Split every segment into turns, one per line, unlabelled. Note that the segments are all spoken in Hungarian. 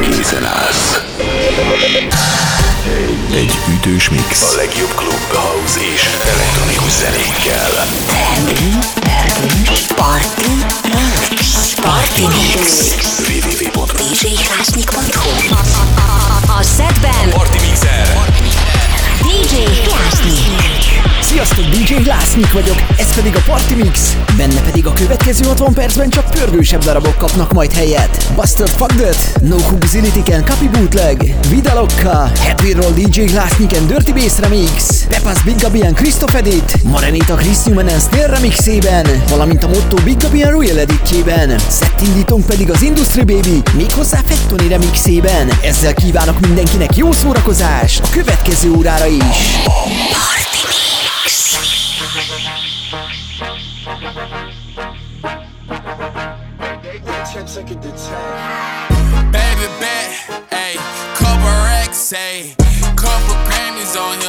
készen állsz. Egy ütős mix. A legjobb klub, house és elektronikus zenékkel.
Party, party, mix.
www.djhlásnyik.hu
A szedben
Party Mixer
DJ Klásnyik
Sziasztok, DJ Lásznyik vagyok, ez pedig a Party Mix. Benne pedig a következő 60 percben csak pörgősebb darabok kapnak majd helyet. Busted, Fugged, No Hook Zilitiken Kapi Bootleg, Vidalokka, Happy Roll DJ Lásznyik and Dirty Bass Remix, Pepas Big Gabian Christoph Edit, Marenita Chris Newman and Snail Remixében, valamint a Motto Big Gabian Royal Editjében. Szettindítunk pedig az Industry Baby, méghozzá Fettoni Remixében. Ezzel kívánok mindenkinek jó szórakozást a következő órára is.
Party.
say. Couple Grammys on him.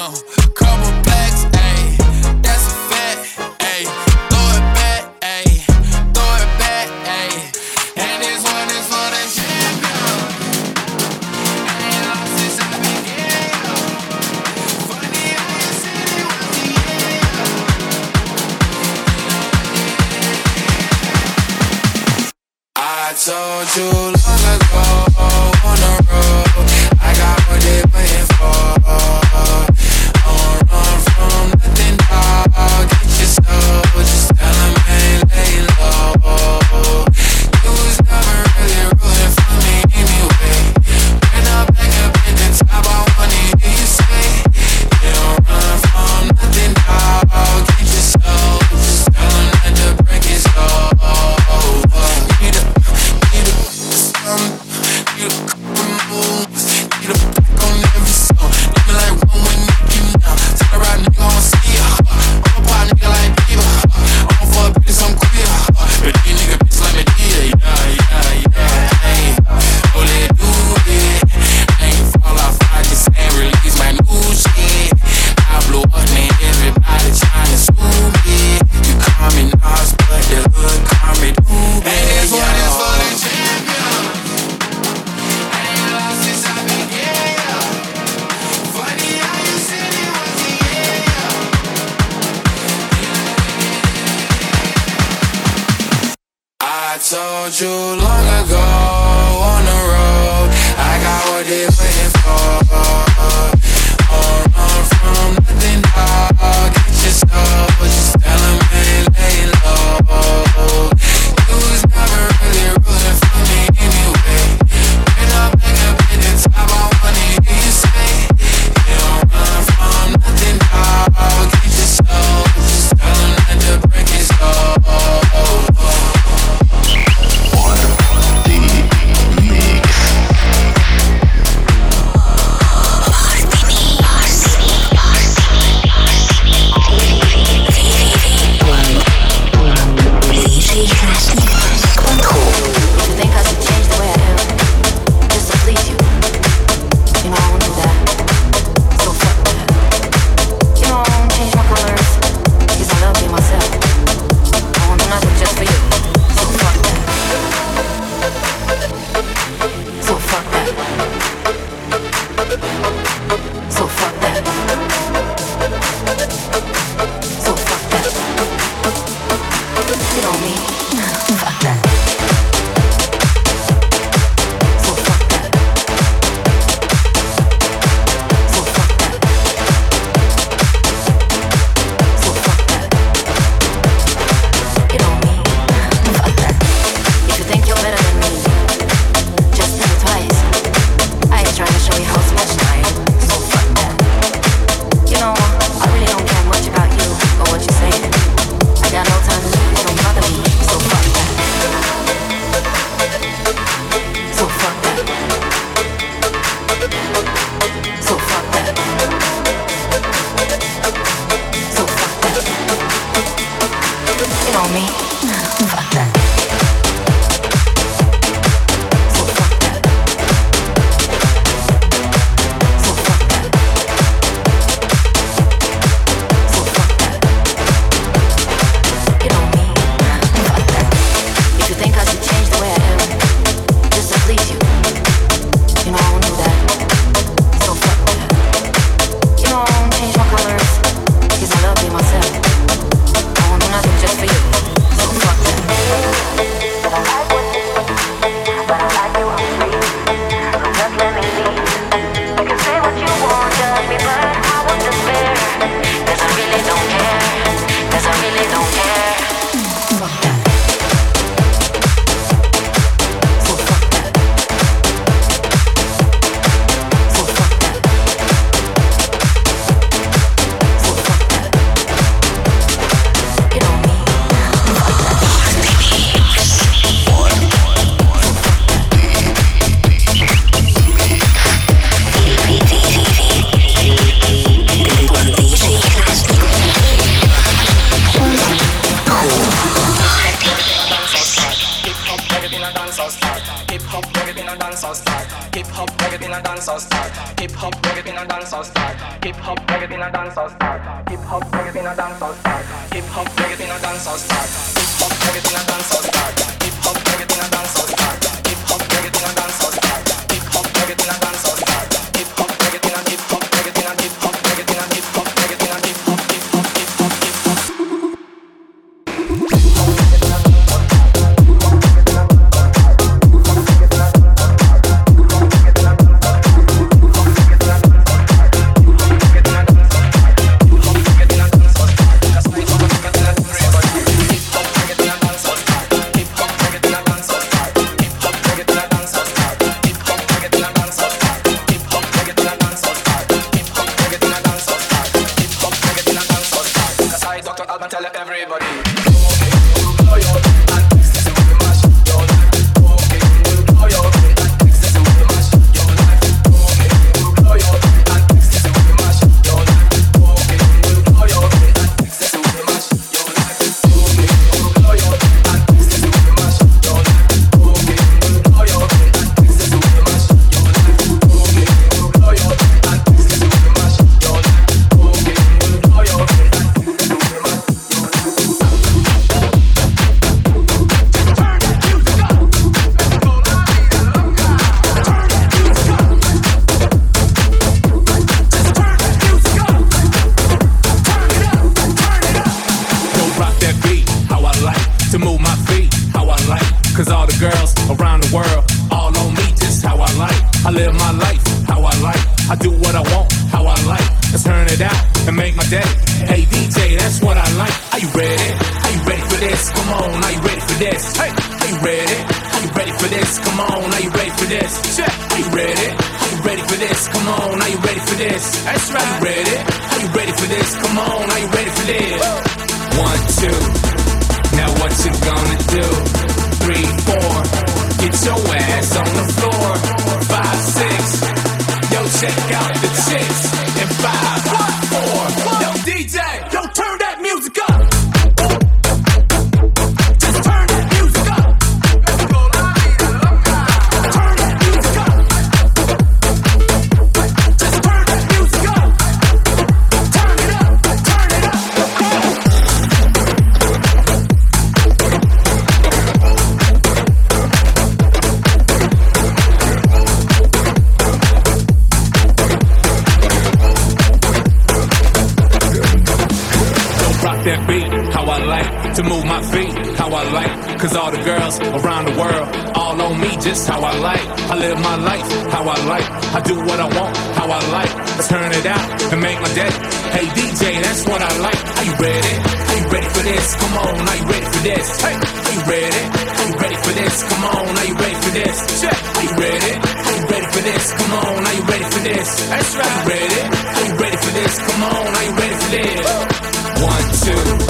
too.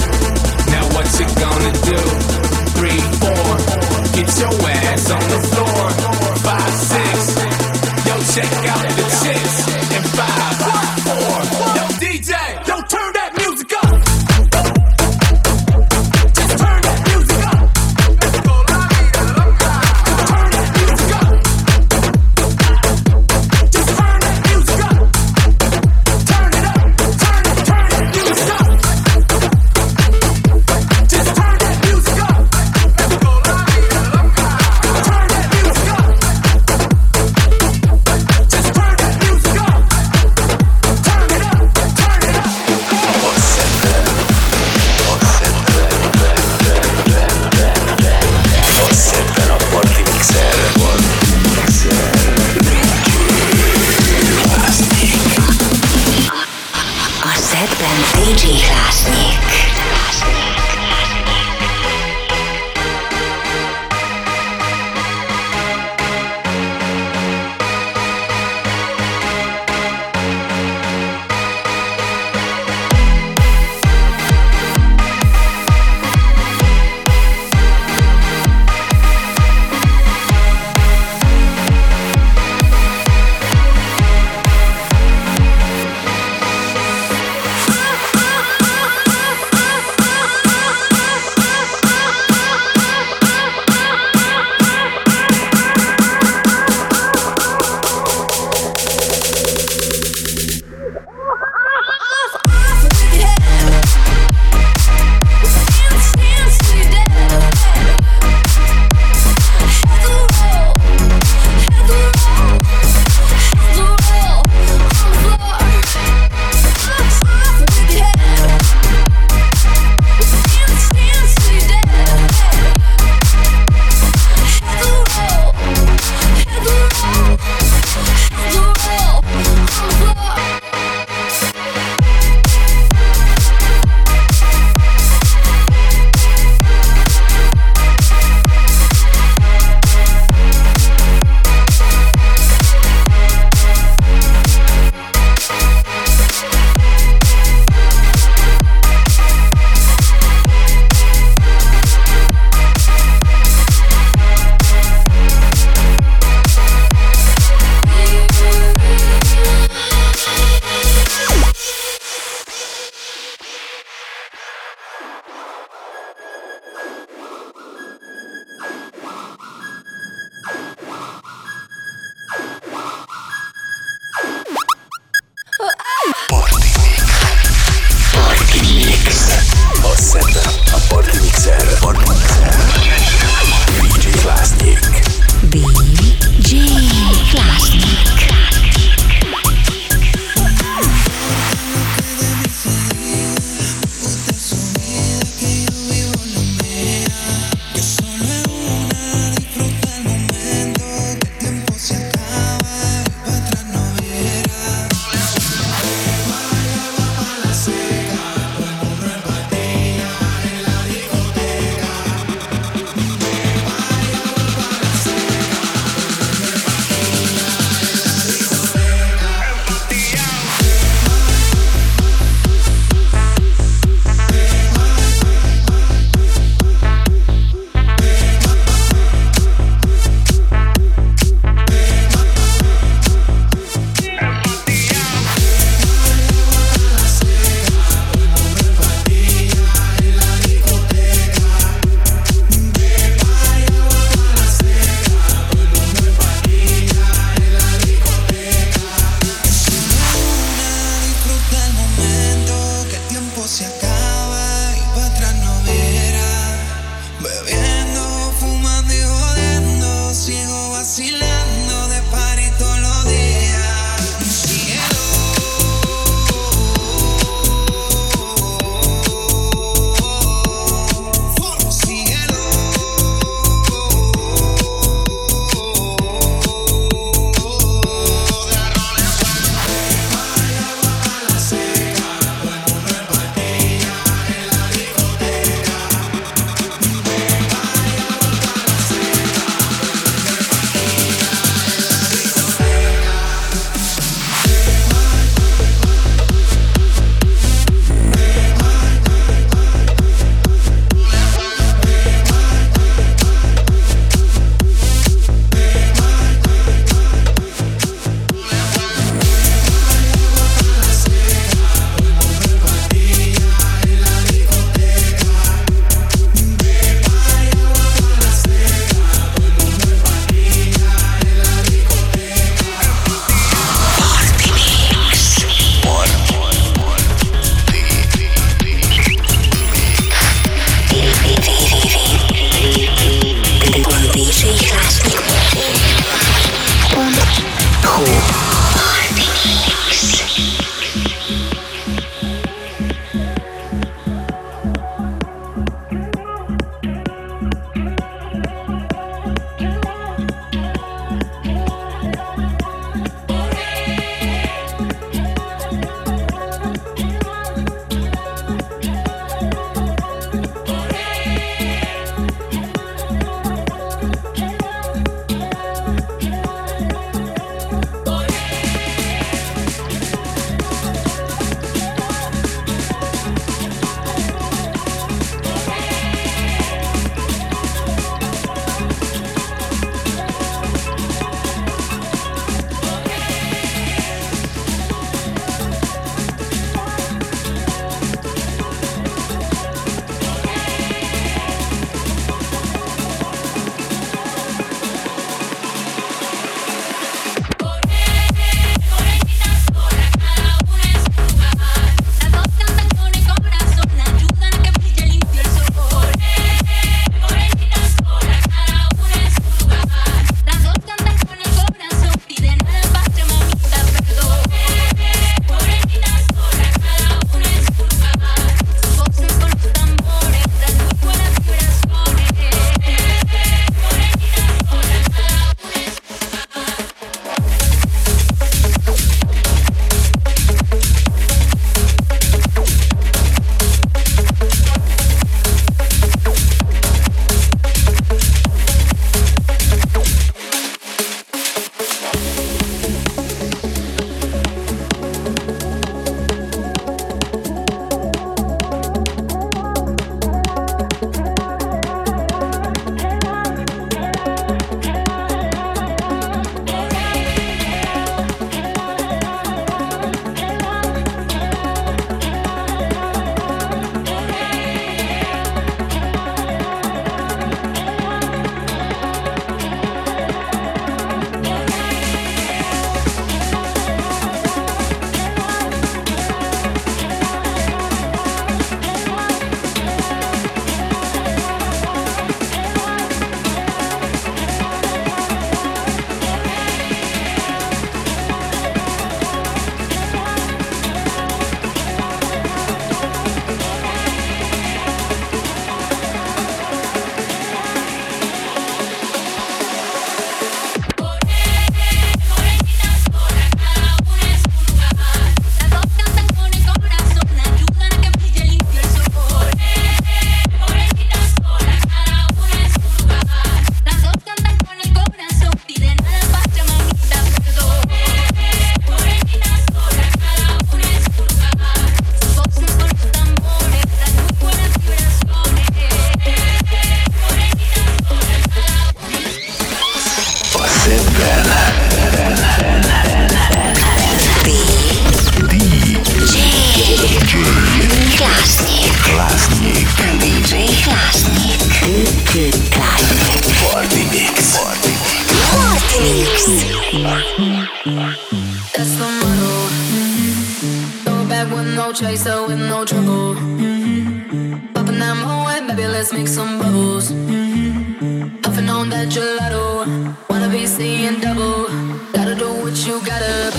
what you
gotta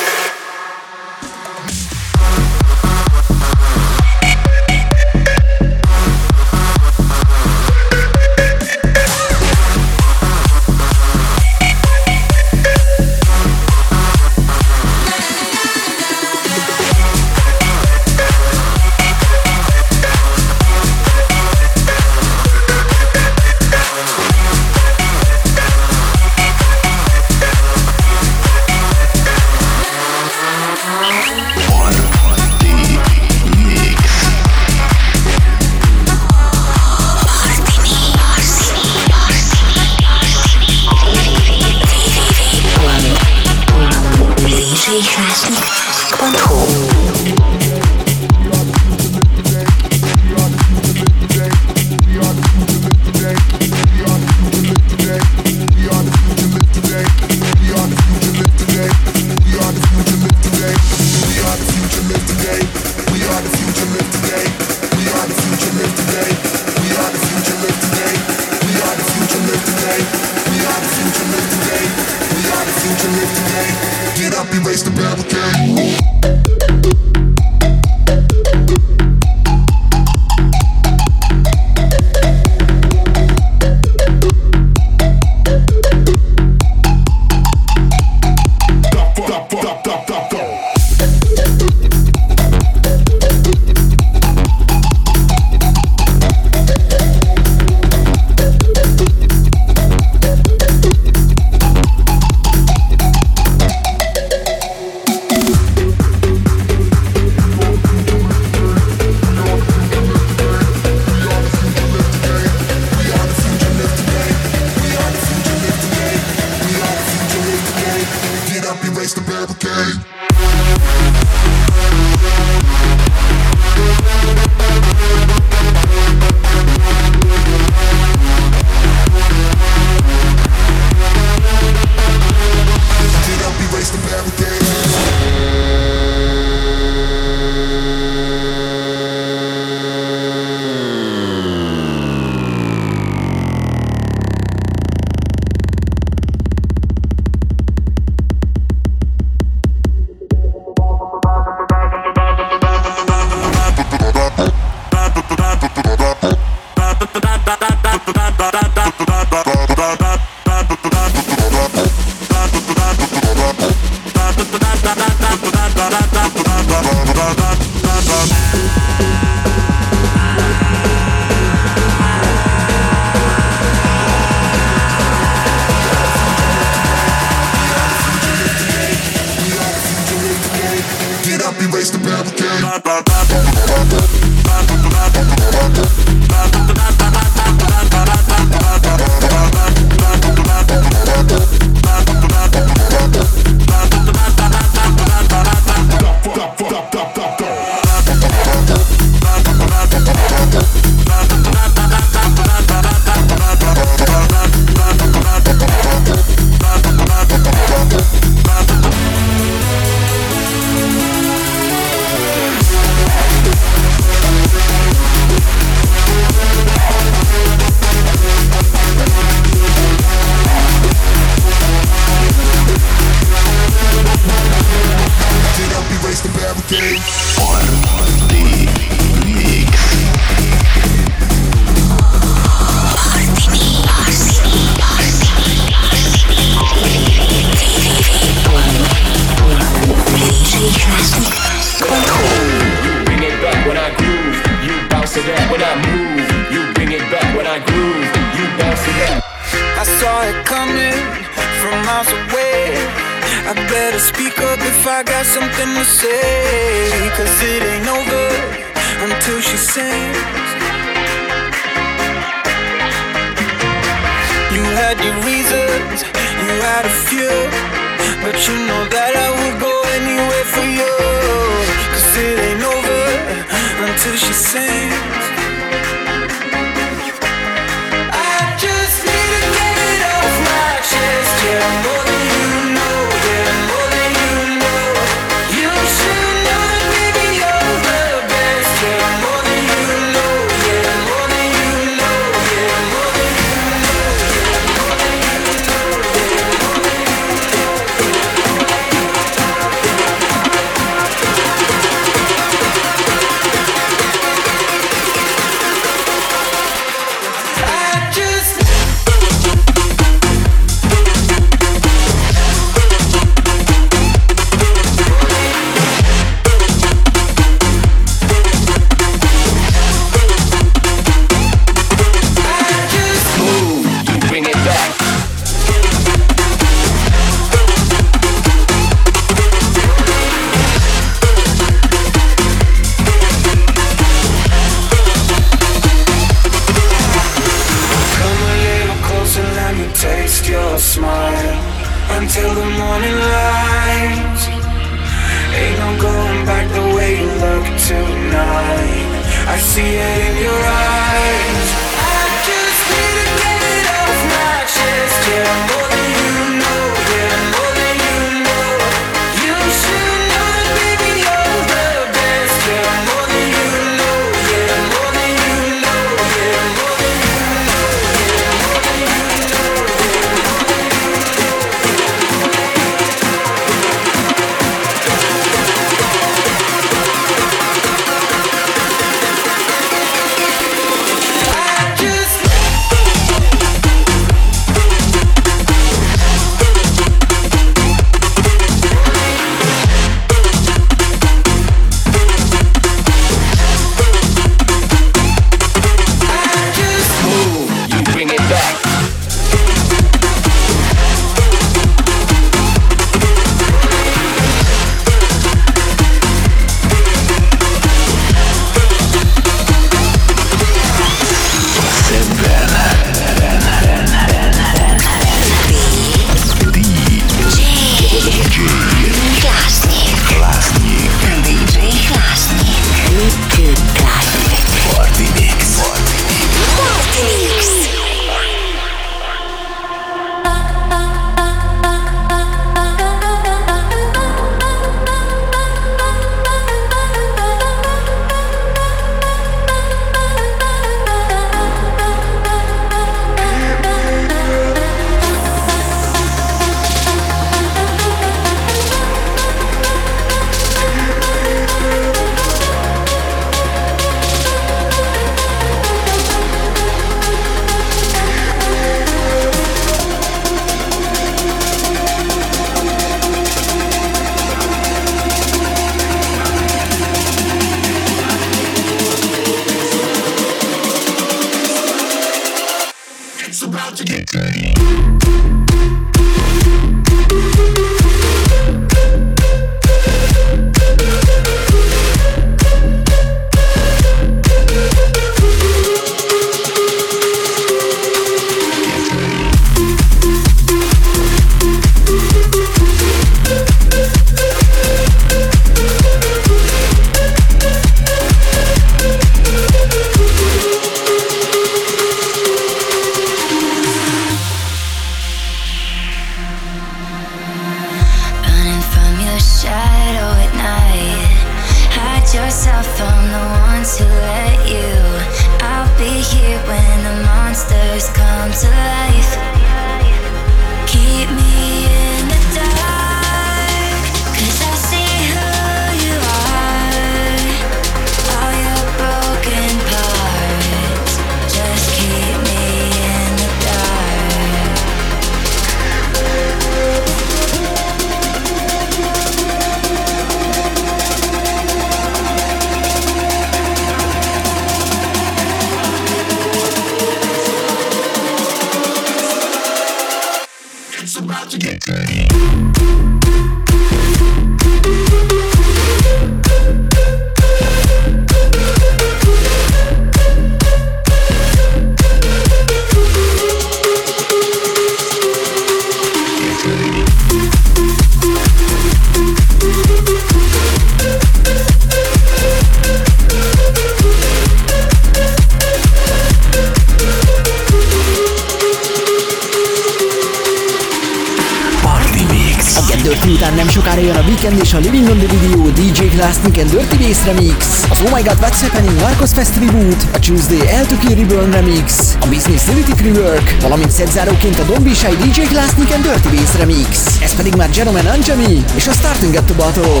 Work, valamint szedzáróként a
Dombisai
DJ
Glass Nick and Dirty Bass Remix. Ez pedig már gentleman Anjami és a Starting at the Bottle.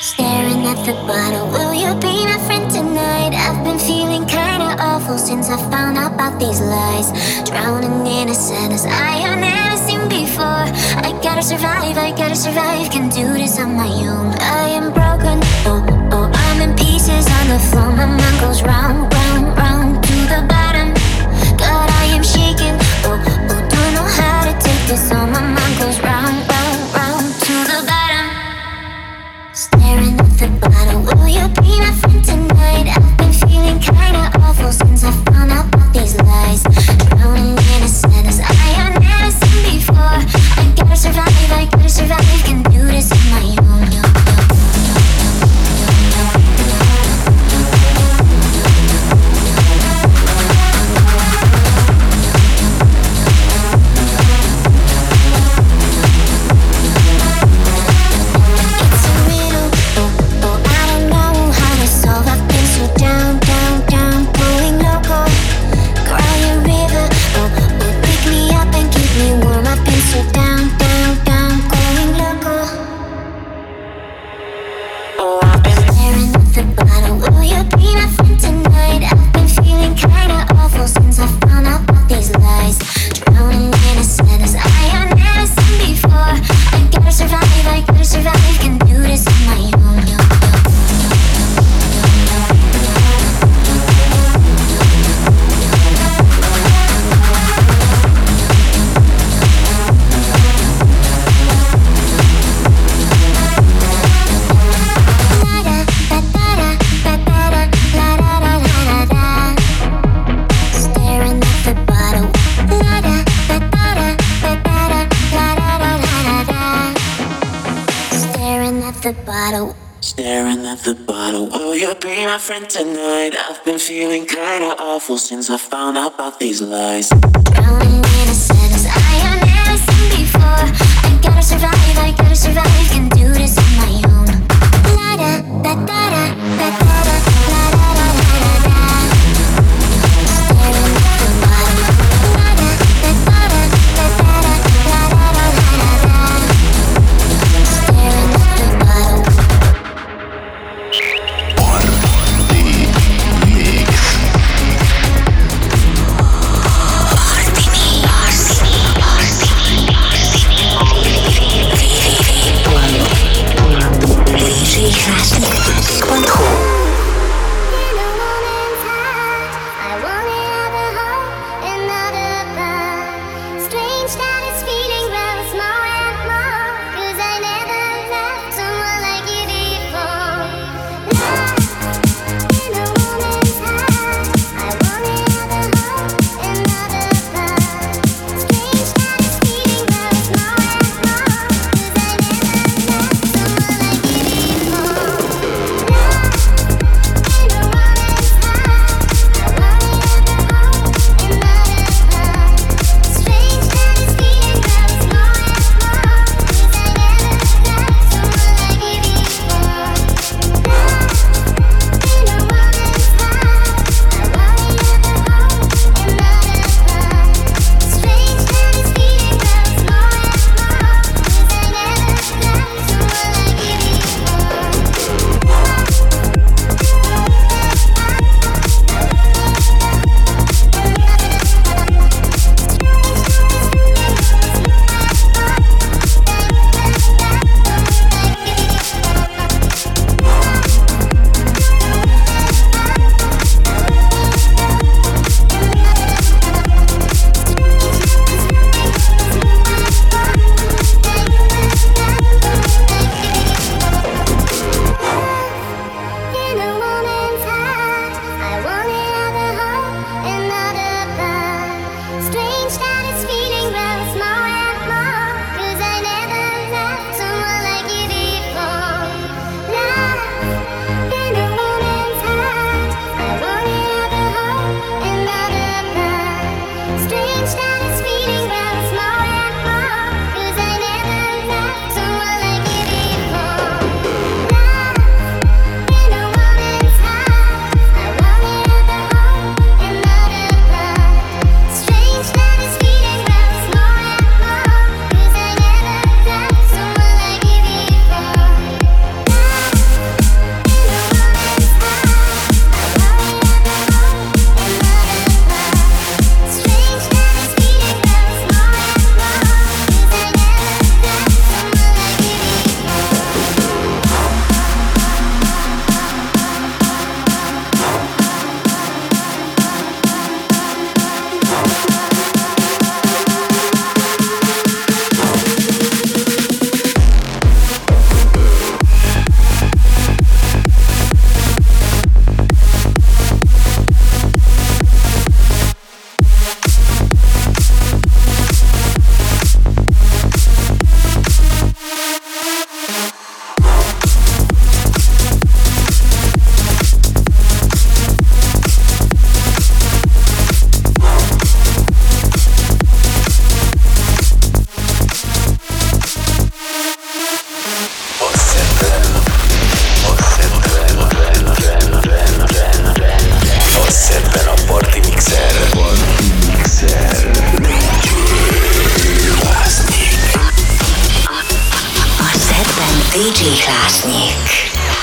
Staring at the bottle, will you be my friend tonight? I've been feeling kinda awful since I found out about these lies. Drowning in a sentence I have never seen before. I gotta survive, I gotta survive, can do this on my own. I am broken, oh, oh, I'm in pieces on the floor, my mind goes round. kiss on my mind.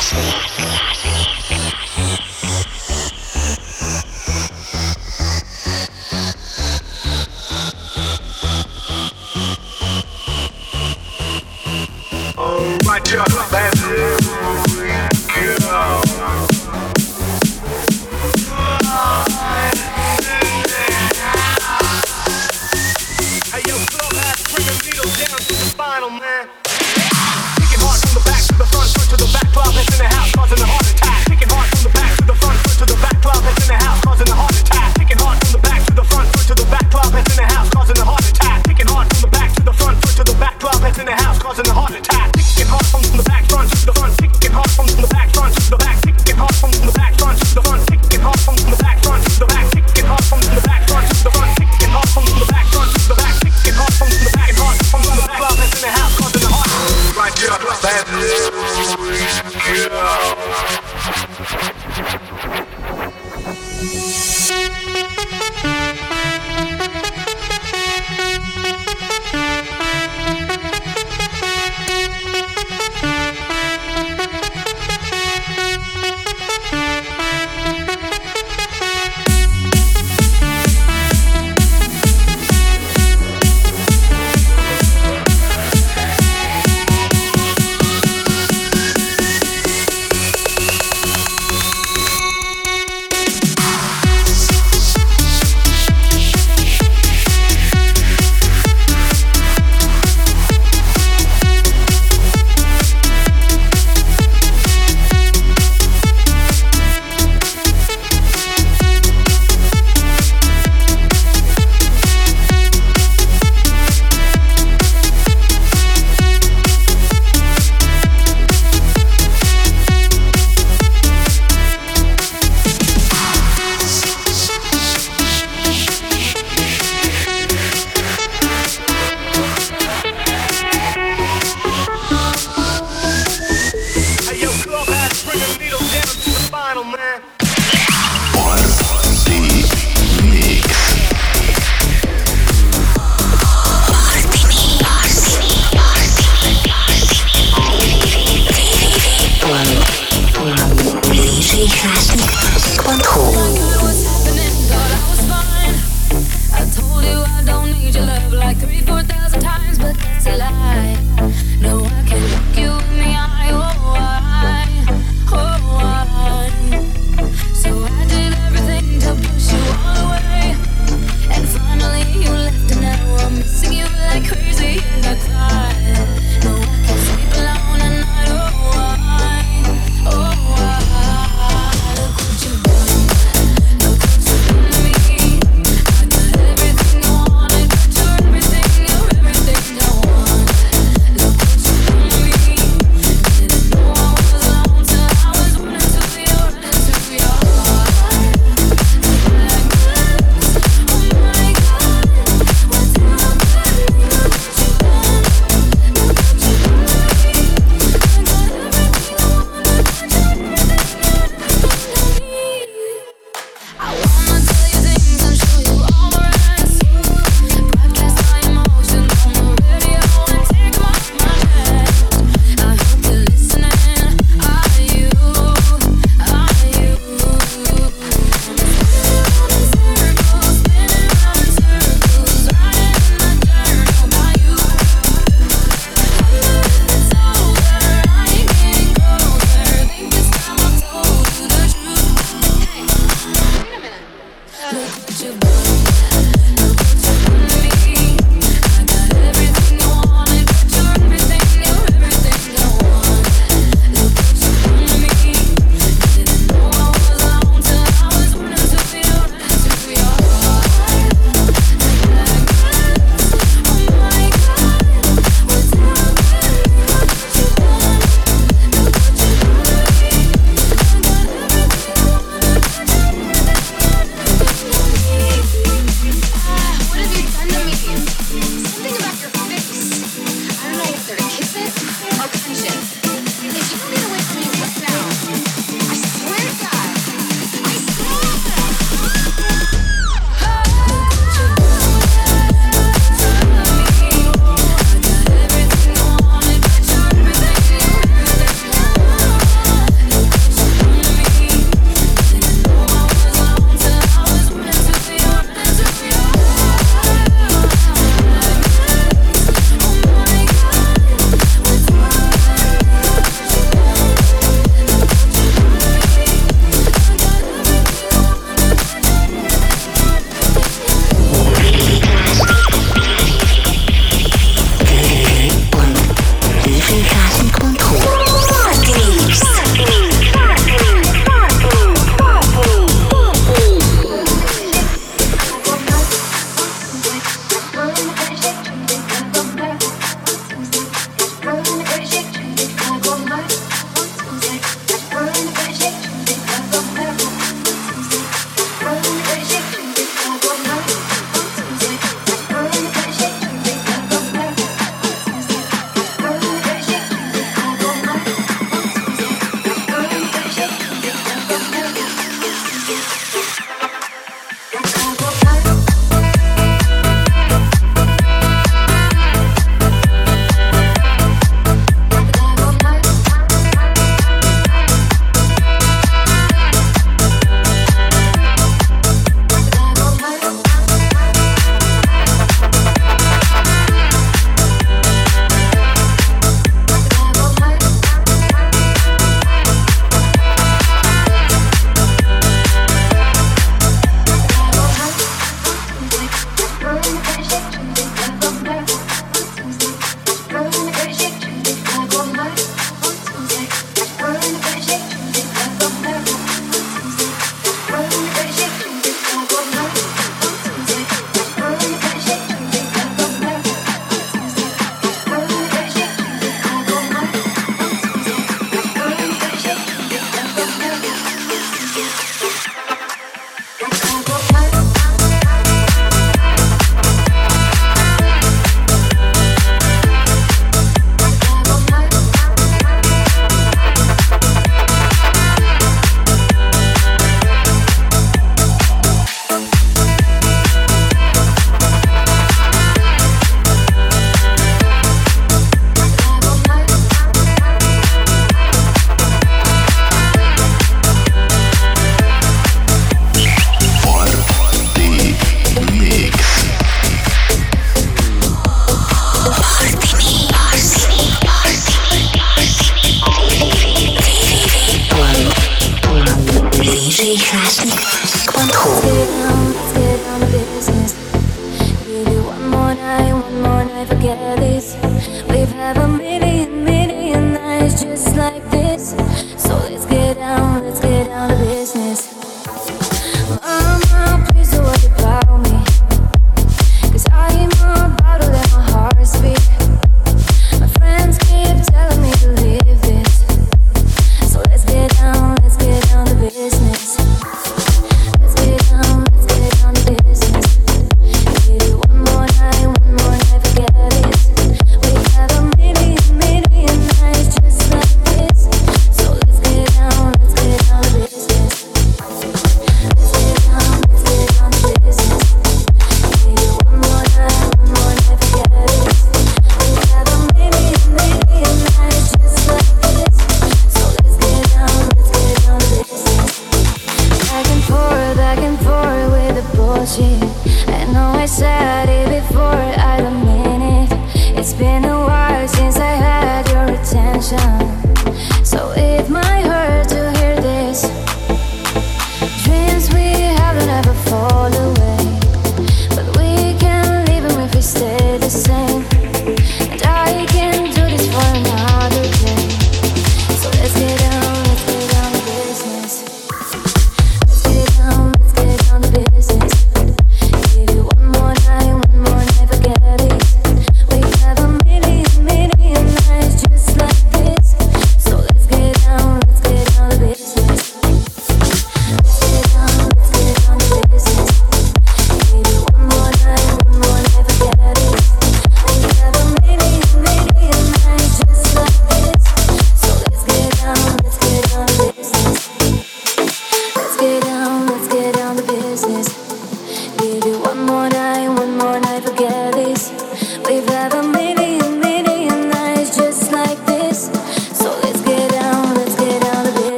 Sputnik.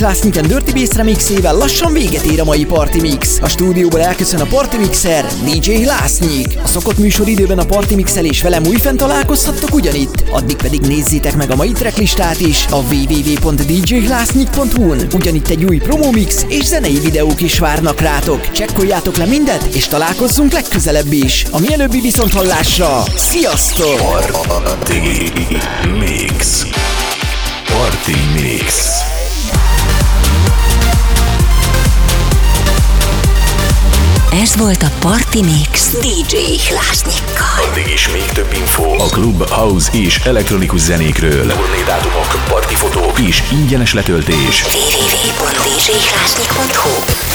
Classic and Dirty Bass remixével lassan véget ér a mai Party Mix. A stúdióból elköszön a Party Mixer, DJ Lásznyik. A szokott műsoridőben a Party Mixel és velem újfent találkozhattok ugyanitt. Addig pedig nézzétek meg a mai tracklistát is a www.djhlásznyik.hu-n. Ugyanitt egy új promomix és zenei videók is várnak rátok. Csekkoljátok le mindet, és találkozzunk legközelebb is. A mielőbbi viszont hallásra. Sziasztok!
Party Mix. Party Mix.
Ez volt a Party Mix DJ Hlásnyikkal.
Addig is még több info a klub, house és elektronikus zenékről. Turnédátumok, partifotók és ingyenes letöltés.
www.djhlásnyik.hu djhlásnyik.hu